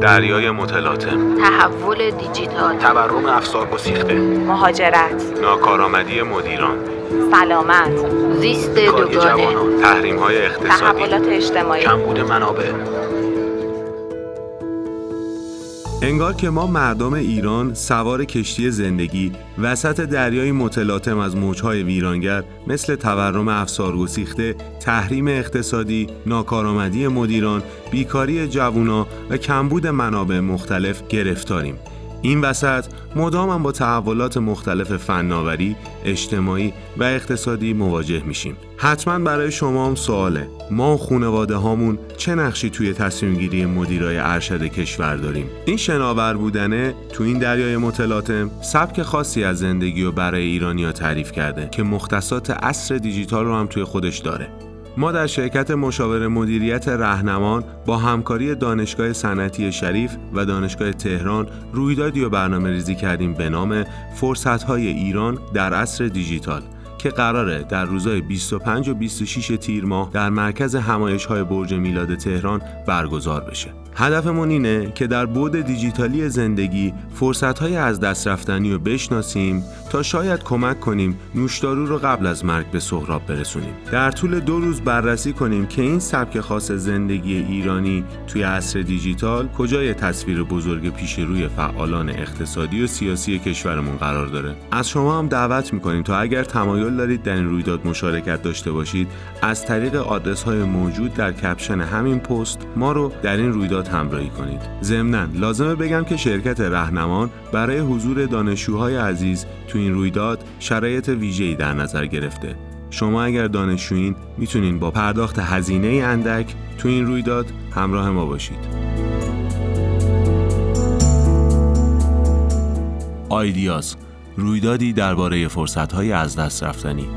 دریای متلاطم. تحول دیجیتال. تورم افسار گسیخته. مهاجرت. ناکارآمدی مدیران. سلامت. زیست دوگانه. جوانان. تحریم های اقتصادی. تحولات اجتماعی. کمبود منابع. انگار که ما مردم ایران سوار کشتی زندگی وسط دریای متلاطم از موجهای ویرانگر مثل تورم افسار گسیخته، تحریم اقتصادی، ناکارآمدی مدیران، بیکاری جوونا و کمبود منابع مختلف گرفتاریم. این وسط مدام هم با تحولات مختلف فناوری، اجتماعی و اقتصادی مواجه میشیم. حتما برای شما هم سواله. ما و خونواده هامون چه نقشی توی تصمیم گیری مدیرای ارشد کشور داریم؟ این شناور بودنه تو این دریای متلاطم سبک خاصی از زندگی و برای ایرانیا تعریف کرده که مختصات عصر دیجیتال رو هم توی خودش داره. ما در شرکت مشاور مدیریت رهنمان با همکاری دانشگاه صنعتی شریف و دانشگاه تهران رویدادی و برنامه ریزی کردیم به نام فرصت‌های ایران در عصر دیجیتال. که قراره در روزهای 25 و 26 تیر ماه در مرکز همایش های برج میلاد تهران برگزار بشه. هدفمون اینه که در بود دیجیتالی زندگی فرصتهای از دست رفتنی رو بشناسیم تا شاید کمک کنیم نوشدارو رو قبل از مرگ به سهراب برسونیم. در طول دو روز بررسی کنیم که این سبک خاص زندگی ایرانی توی عصر دیجیتال کجای تصویر بزرگ پیش روی فعالان اقتصادی و سیاسی کشورمون قرار داره. از شما هم دعوت می‌کنیم تا اگر تمایل دارید در این رویداد مشارکت داشته باشید از طریق آدرس های موجود در کپشن همین پست ما رو در این رویداد همراهی کنید. ضمناً لازمه بگم که شرکت رهنمان برای حضور دانشجوهای عزیز تو این رویداد شرایط ویژه‌ای در نظر گرفته. شما اگر دانشجویین می‌تونین با پرداخت هزینه اندک تو این رویداد همراه ما باشید. آیدیاز رویدادی درباره فرصت‌های از دست رفتنی.